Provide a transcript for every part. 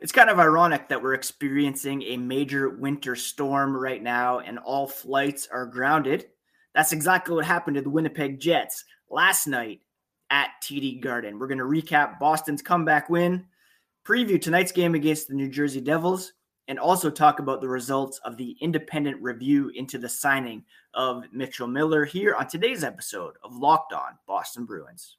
It's kind of ironic that we're experiencing a major winter storm right now and all flights are grounded. That's exactly what happened to the Winnipeg Jets last night at TD Garden. We're going to recap Boston's comeback win, preview tonight's game against the New Jersey Devils, and also talk about the results of the independent review into the signing of Mitchell Miller here on today's episode of Locked On Boston Bruins.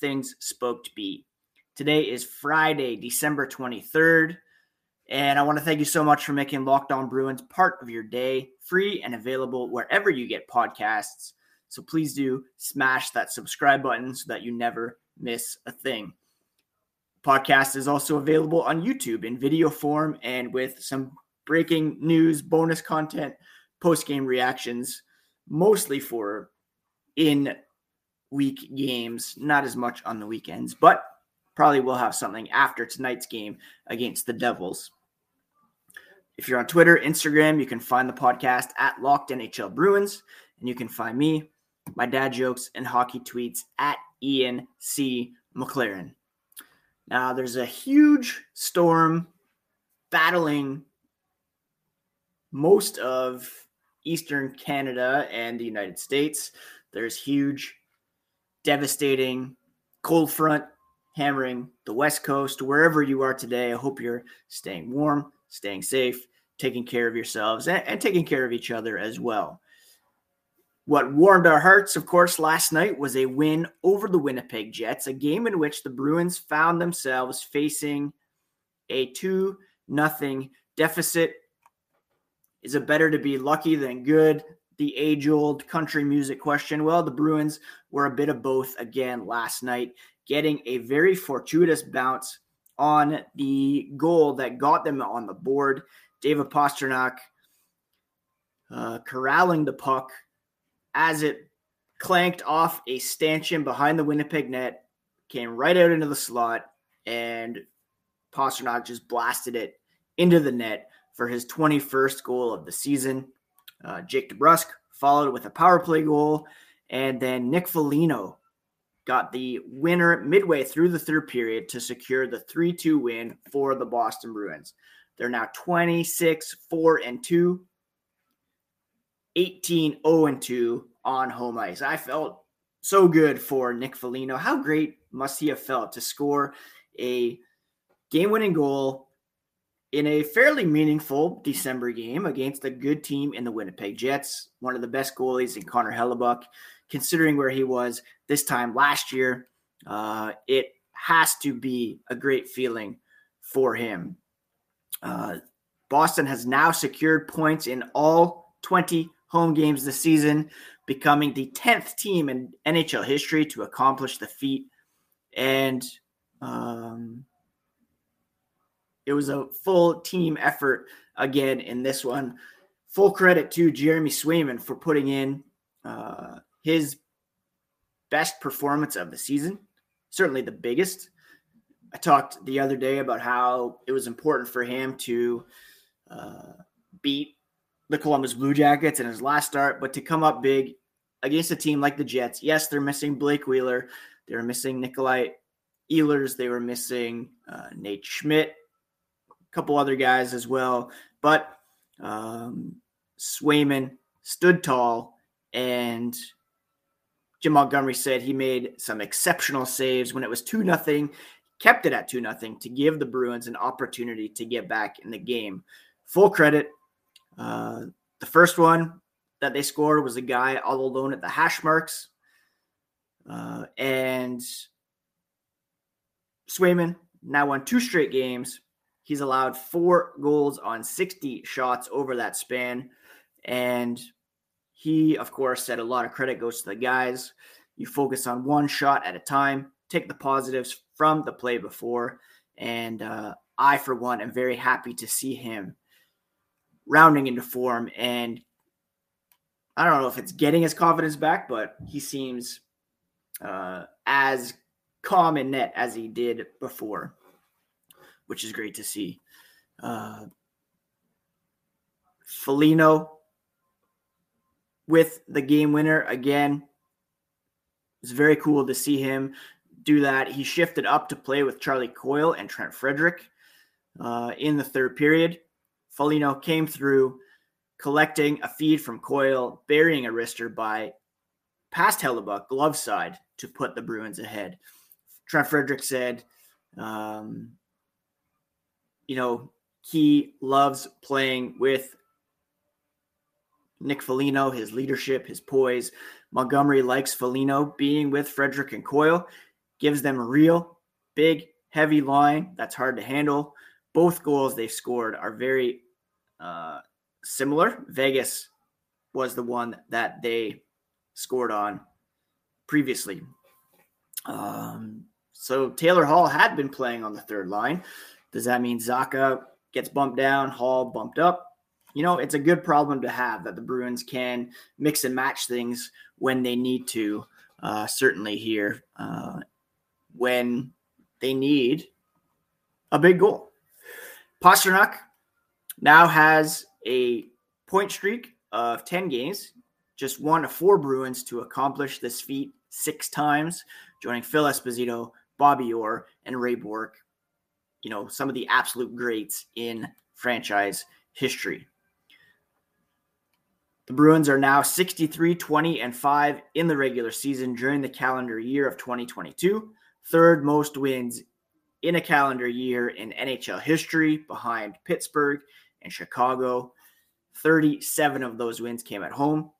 things Spoked B. Today is Friday, December 23rd. And I want to thank you so much for making Locked On Bruins part of your day, free and available wherever you get podcasts. So please do smash that subscribe button so that you never miss a thing. Podcast is also available on YouTube in video form and with some breaking news, bonus content, post game reactions, mostly for in week games, not as much on the weekends, but probably will have something after tonight's game against the Devils. If you're on Twitter, Instagram, you can find the podcast at Locked NHL Bruins, and you can find me, my dad jokes, and hockey tweets at Ian C. McLaren. Now, there's a huge storm battling most of Eastern Canada and the United States. There's huge devastating cold front hammering the West Coast, wherever you are today. I hope you're staying warm, staying safe, taking care of yourselves, and, and, taking care of each other as well. What warmed our hearts, of course, last night was a win over the Winnipeg Jets, a game in which the Bruins found themselves facing a 2 nothing deficit. Is it better to be lucky than good? The age old country music question? Well, the Bruins were a bit of both again last night, getting a very fortuitous bounce on the goal that got them on the board. David Pastrnak uh, corralling the puck as it clanked off a stanchion behind the Winnipeg net, came right out into the slot, and Pastrnak just blasted it into the net for his 21st goal of the season. Uh, Jake DeBrusk followed with a power play goal, and then Nick Foligno got the winner midway through the third period to secure the 3-2 win for the Boston Bruins. They're now 26 4 and 2, 18 0 and 2 on home ice. I felt so good for Nick Foligno. How great must he have felt to score a game-winning goal in a fairly meaningful December game against a good team in the Winnipeg Jets, one of the best goalies in Connor Hellebuyck, considering where he was this time last year, uh, it has to be a great feeling for him. Uh, Boston has now secured points in all 20 home games this season, becoming the 10th team in NHL history to accomplish the feat. And um, it was a full team effort again in this one. Full credit to Jeremy Swayman for putting in uh, his best performance of the season, certainly the biggest. I talked the other day about how it was important for him to uh, beat the Columbus Blue Jackets in his last start, but to come up big against a team like the Jets. Yes, they're missing Blake Wheeler. They were missing Nikolai Ehlers. They were missing uh, Nate Schmidt couple other guys as well. But um, Swayman stood tall, and Jim Montgomery said he made some exceptional saves when it was 2 nothing. Kept it at 2 nothing to give the Bruins an opportunity to get back in the game. Full credit. Uh, the first one that they scored was a guy all alone at the hash marks. Uh, and Swayman now won two straight games He's allowed four goals on 60 shots over that span. And he, of course, said a lot of credit goes to the guys. You focus on one shot at a time, take the positives from the play before. And uh, I, for one, am very happy to see him rounding into form. And I don't know if it's getting his confidence back, but he seems uh, as calm in net as he did before, which is great to see. Uh, Foligno with the game winner again. It's very cool to see him do that. He shifted up to play with Charlie Coyle and Trent Frederic uh, in the third period. Foligno came through, collecting a feed from Coyle, burying a wrister by past Hellebuyck, glove side, to put the Bruins ahead. Trent Frederic said, um, you know, he loves playing with Nick Foligno, his leadership, his poise. Montgomery likes Foligno being with Frederic and Coyle, gives them a real big, heavy line that's hard to handle. Both goals they've scored are very uh, similar. Vegas was the one that they scored on previously. Um, so Taylor Hall had been playing on the third line. Does that mean Zacha gets bumped down, Hall bumped up? You know, it's a good problem to have that the Bruins can mix and match things when they need to. Uh, certainly here, uh, when they need a big goal. Pastrnak now has a point streak of 10 games, just one of four Bruins to accomplish this feat six times, joining Phil Esposito, Bobby Orr, and Ray Bourque. You know, some of the absolute greats in franchise history. The Bruins are now 63, 20, and 5 in the regular season during the calendar year of 2022, third most wins in a calendar year in NHL history behind Pittsburgh and Chicago. 37 of those wins came at home,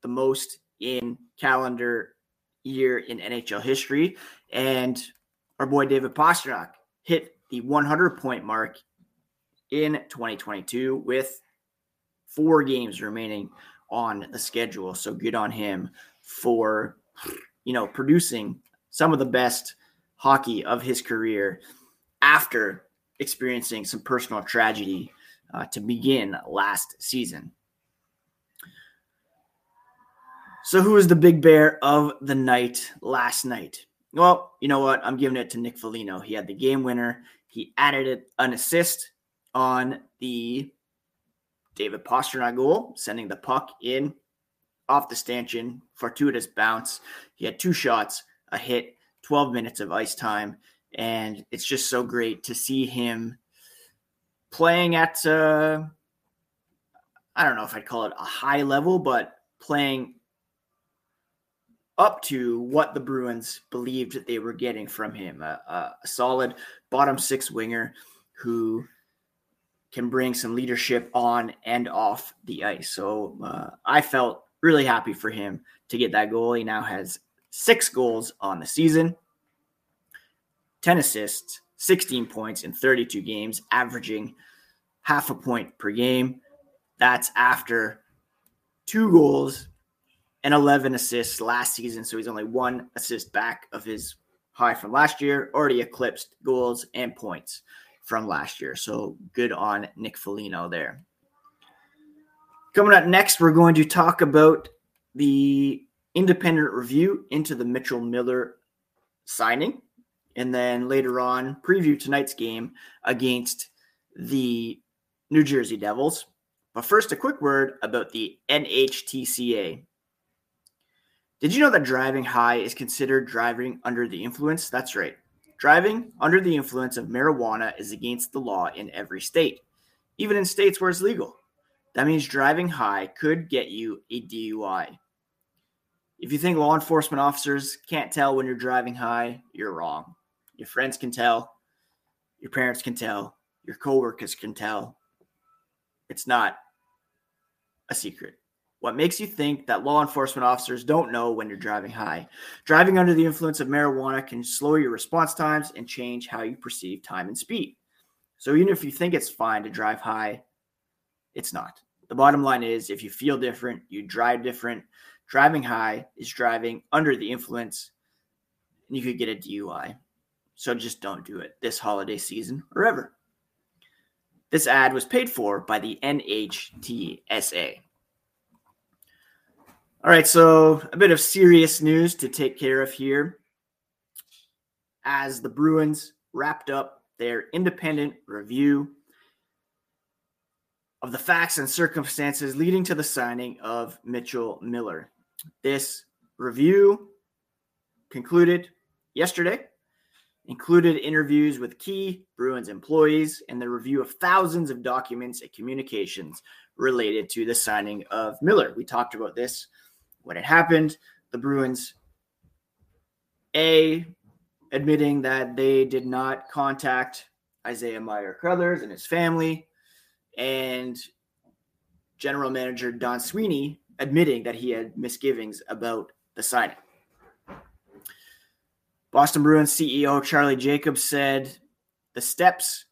the most in calendar year in NHL history. And our boy David Pastrnak hit the 100 point mark in 2022 with four games remaining on the schedule. So good on him for, you know, producing some of the best hockey of his career after experiencing some personal tragedy uh, to begin last season. So, who was the big bear of the night last night? Well, you know what? I'm giving it to Nick Foligno. He had the game winner. He added an assist on the David Pastrnak goal, sending the puck in off the stanchion, fortuitous bounce. He had two shots, a hit, 12 minutes of ice time, and it's just so great to see him playing at uh, I don't know if I'd call it a high level, but playing up to what the Bruins believed that they were getting from him a, a solid bottom six winger who can bring some leadership on and off the ice. So uh, I felt really happy for him to get that goal. He now has six goals on the season, 10 assists, 16 points in 32 games, averaging half a point per game. That's after two goals and 11 assists last season. So he's only one assist back of his high from last year, already eclipsed goals and points from last year. So good on Nick Foligno there. Coming up next, we're going to talk about the independent review into the Mitchell Miller signing. And then later on, preview tonight's game against the New Jersey Devils. But first, a quick word about the NHTSA. Did you know that driving high is considered driving under the influence? That's right. Driving under the influence of marijuana is against the law in every state, even in states where it's legal. That means driving high could get you a DUI. If you think law enforcement officers can't tell when you're driving high, you're wrong. Your friends can tell, your parents can tell, your coworkers can tell. It's not a secret. What makes you think that law enforcement officers don't know when you're driving high? Driving under the influence of marijuana can slow your response times and change how you perceive time and speed. So even if you think it's fine to drive high, it's not. The bottom line is if you feel different, you drive different. Driving high is driving under the influence, and you could get a DUI. So just don't do it this holiday season or ever. This ad was paid for by the NHTSA. All right, so a bit of serious news to take care of here. As the Bruins wrapped up their independent review of the facts and circumstances leading to the signing of Mitchell Miller. This review concluded yesterday, included interviews with key Bruins employees and the review of thousands of documents and communications related to the signing of Miller. We talked about this when it happened. The Bruins, A, admitting that they did not contact Isaiah Meyer Crothers and his family, and general manager Don Sweeney admitting that he had misgivings about the signing. Boston Bruins CEO Charlie Jacobs said the steps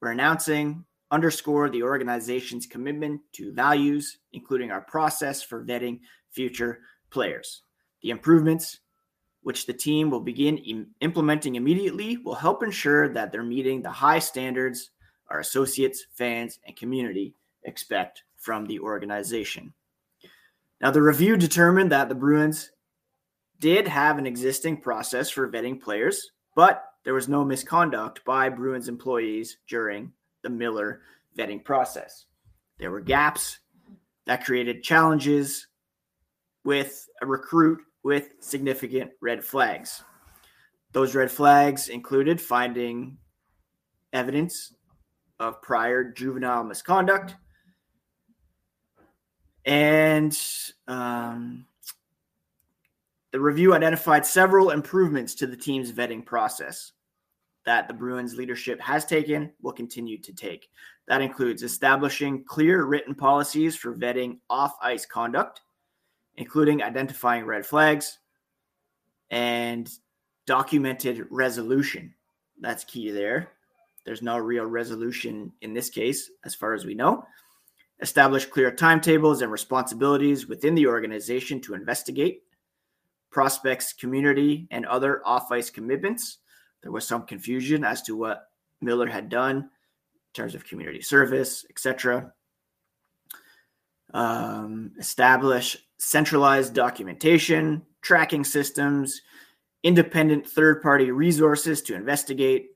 we're announcing underscore the organization's commitment to values, including our process for vetting future players. The improvements, which the team will begin Im- implementing immediately, will help ensure that they're meeting the high standards our associates, fans, and community expect from the organization. Now, the review determined that the Bruins did have an existing process for vetting players, but there was no misconduct by Bruins employees during the Miller vetting process. There were gaps that created challenges with a recruit with significant red flags. Those red flags included finding evidence of prior juvenile misconduct, and um, the review identified several improvements to the team's vetting process that the Bruins leadership has taken, will continue to take. That includes establishing clear written policies for vetting off ice conduct, including identifying red flags and documented resolution. That's key there. There's no real resolution in this case, as far as we know. Establish clear timetables and responsibilities within the organization to investigate prospects, community, and other off ice commitments. There was some confusion as to what Miller had done in terms of community service, etc. Um, establish centralized documentation, tracking systems, independent third party resources to investigate,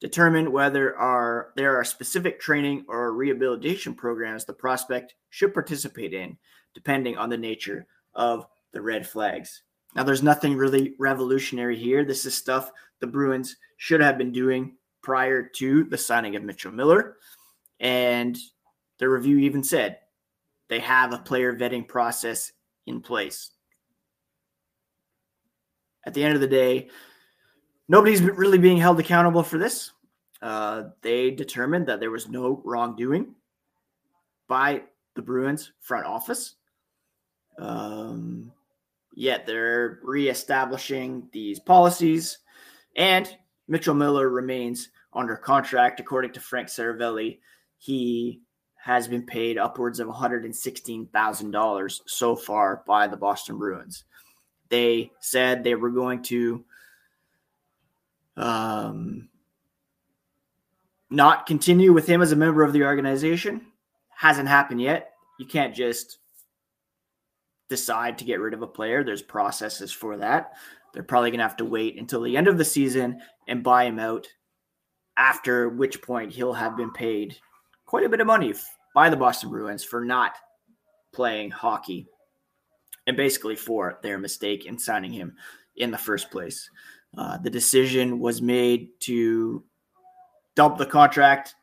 determine whether are, there are specific training or rehabilitation programs the prospect should participate in, depending on the nature of the red flags. Now, there's nothing really revolutionary here. This is stuff the Bruins should have been doing prior to the signing of Mitchell Miller. And the review even said they have a player vetting process in place. At the end of the day, nobody's really being held accountable for this. Uh, they determined that there was no wrongdoing by the Bruins front office. Um, yet they're reestablishing these policies. And Mitchell Miller remains under contract. According to Frank Seravalli, he has been paid upwards of $116,000 so far by the Boston Bruins. They said they were going to um, not continue with him as a member of the organization. Hasn't happened yet. You can't just decide to get rid of a player, there's processes for that. They're probably going to have to wait until the end of the season and buy him out, after which point he'll have been paid quite a bit of money by the Boston Bruins for not playing hockey and basically for their mistake in signing him in the first place. Uh, the decision was made to dump the contract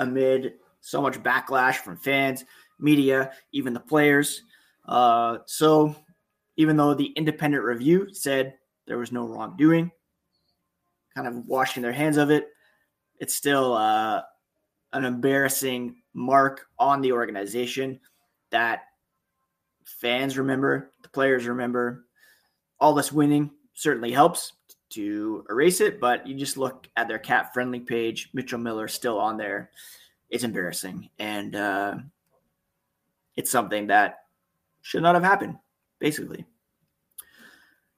amid so much backlash from fans, media, even the players. Uh, so even though the independent review said there was no wrongdoing, kind of washing their hands of it, it's still uh, an embarrassing mark on the organization that fans remember, the players remember. All this winning certainly helps to erase it, but you just look at their cap friendly page, Mitchell Miller still on there. It's embarrassing. And uh, it's something that should not have happened, basically.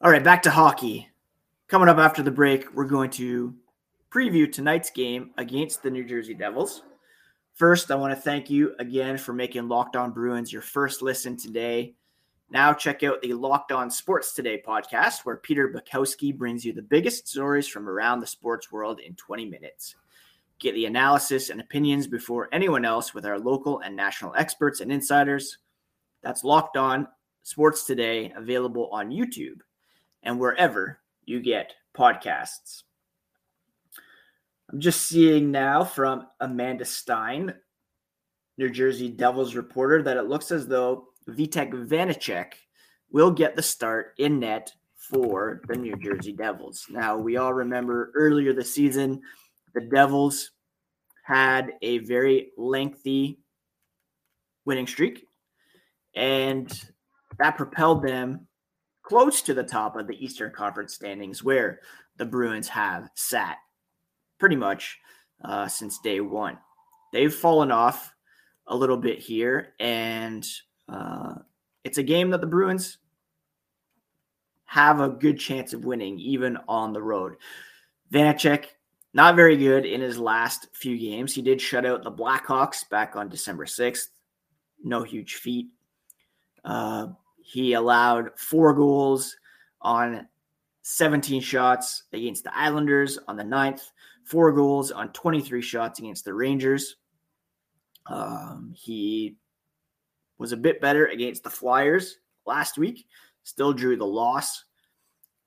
All right, back to hockey. Coming up after the break, we're going to preview tonight's game against the New Jersey Devils. First, I want to thank you again for making Locked On Bruins your first listen today. Now, check out the Locked On Sports Today podcast, where Peter Bukowski brings you the biggest stories from around the sports world in 20 minutes. Get the analysis and opinions before anyone else with our local and national experts and insiders. That's Locked On Sports Today, available on YouTube and wherever you get podcasts. I'm just seeing now from Amanda Stein, New Jersey Devils reporter, that it looks as though Vitek Vanecek will get the start in net for the New Jersey Devils. Now, we all remember earlier this season, the Devils had a very lengthy winning streak, and that propelled them close to the top of the Eastern Conference standings, where the Bruins have sat pretty much uh, since day one. They've fallen off a little bit here, and uh, it's a game that the Bruins have a good chance of winning, even on the road. Vanecek, not very good in his last few games. He did shut out the Blackhawks back on December 6th. No huge feat. Uh, he allowed four goals on 17 shots against the Islanders on the 9th, four goals on 23 shots against the Rangers. Um, he was a bit better against the Flyers last week, still drew the loss.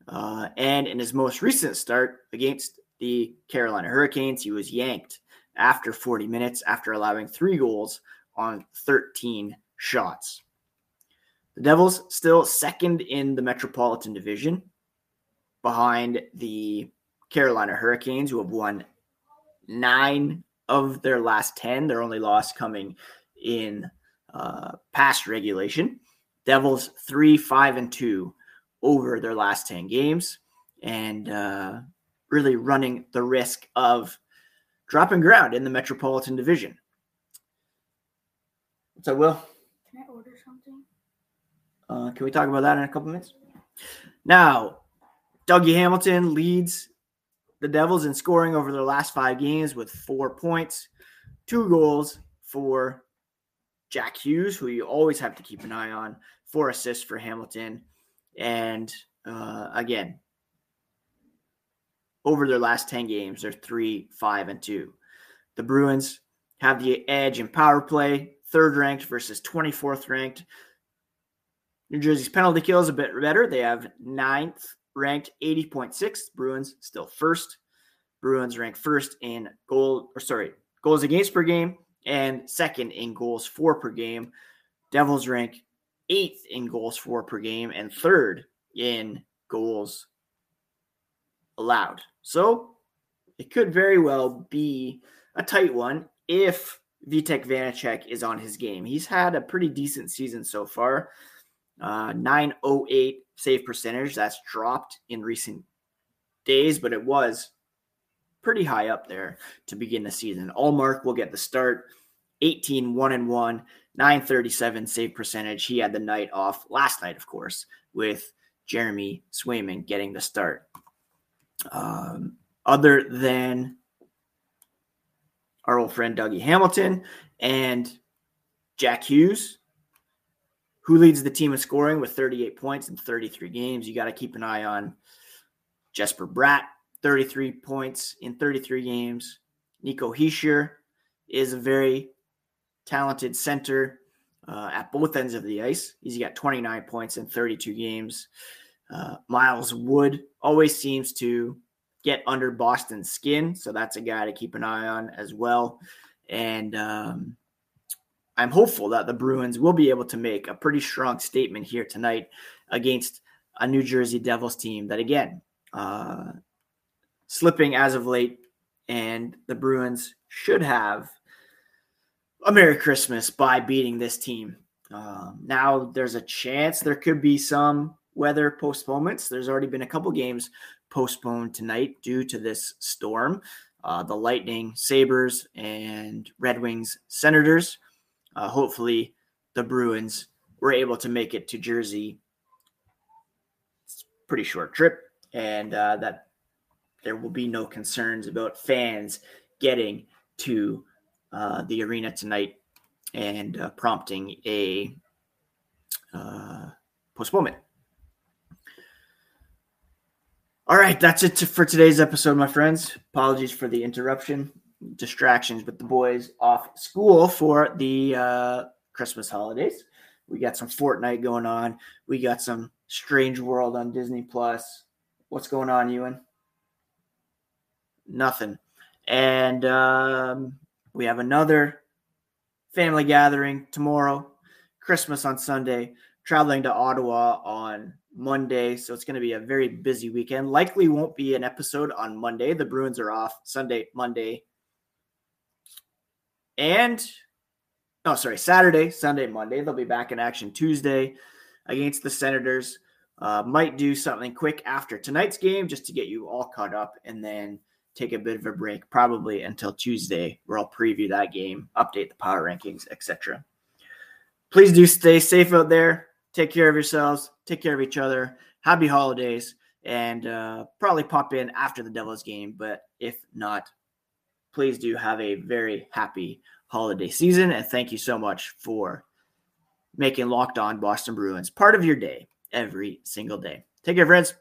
Uh, and in his most recent start against the Carolina Hurricanes, he was yanked after 40 minutes after allowing three goals on 13 shots. The Devils still second in the Metropolitan Division behind the Carolina Hurricanes, who have won nine of their last 10. Their only loss coming in uh, past regulation. Devils three, five, and two over their last 10 games and uh, really running the risk of dropping ground in the Metropolitan Division. What's up, Will? Can I order something? Uh, can we talk about that in a couple minutes? Now, Dougie Hamilton leads the Devils in scoring over their last five games with four points, two goals for Jack Hughes, who you always have to keep an eye on, four assists for Hamilton. And uh, again, over their last 10 games, they're three, five, and two. The Bruins have the edge in power play, third ranked versus 24th ranked. New Jersey's penalty kill is a bit better. They have ninth ranked 80.6. Bruins still first. Bruins ranked first in goal, or sorry, goals against per game and second in goals for per game. Devils rank eighth in goals for per game and third in goals allowed. So it could very well be a tight one if Vitek Vanecek is on his game. He's had a pretty decent season so far. Uh, 908 save percentage. That's dropped in recent days, but it was pretty high up there to begin the season. Ullmark will get the start. 18 1 and 1, 937 save percentage. He had the night off last night, of course, with Jeremy Swayman getting the start. Um, other than our old friend Dougie Hamilton and Jack Hughes, who leads the team in scoring with 38 points in 33 games. You got to keep an eye on Jesper Bratt, 33 points in 33 games. Nico Hischier is a very talented center uh, at both ends of the ice. He's got 29 points in 32 games. Uh, Miles Wood always seems to get under Boston's skin, so that's a guy to keep an eye on as well. And um, I'm hopeful that the Bruins will be able to make a pretty strong statement here tonight against a New Jersey Devils team that, again, uh, slipping as of late, and the Bruins should have a Merry Christmas by beating this team. Um, now there's a chance there could be some weather postponements. There's already been a couple games postponed tonight due to this storm. Uh, the Lightning, Sabres, and Red Wings, Senators uh, hopefully, the Bruins were able to make it to Jersey. It's a pretty short trip, and uh, that there will be no concerns about fans getting to uh, the arena tonight and uh, prompting a uh, postponement. All right, that's it for today's episode, my friends. Apologies for the interruption, distractions with the boys off school for the uh, Christmas holidays. We got some Fortnite going on. We got some Strange World on Disney Plus. What's going on, Ewan? Nothing. And um, we have another family gathering tomorrow, Christmas on Sunday, traveling to Ottawa on Monday. So it's going to be a very busy weekend. Likely won't be an episode on Monday. The Bruins are off Sunday, Monday, and oh, sorry, Saturday, Sunday, Monday. They'll be back in action Tuesday against the Senators. Uh, might do something quick after tonight's game just to get you all caught up and then take a bit of a break, probably until Tuesday, where I'll preview that game, update the power rankings, etc. Please do stay safe out there. Take care of yourselves. Take care of each other. Happy holidays. And uh, probably pop in after the Devils game. But if not, please do have a very happy holiday season. And thank you so much for making Locked On Boston Bruins part of your day every single day. Take care, friends.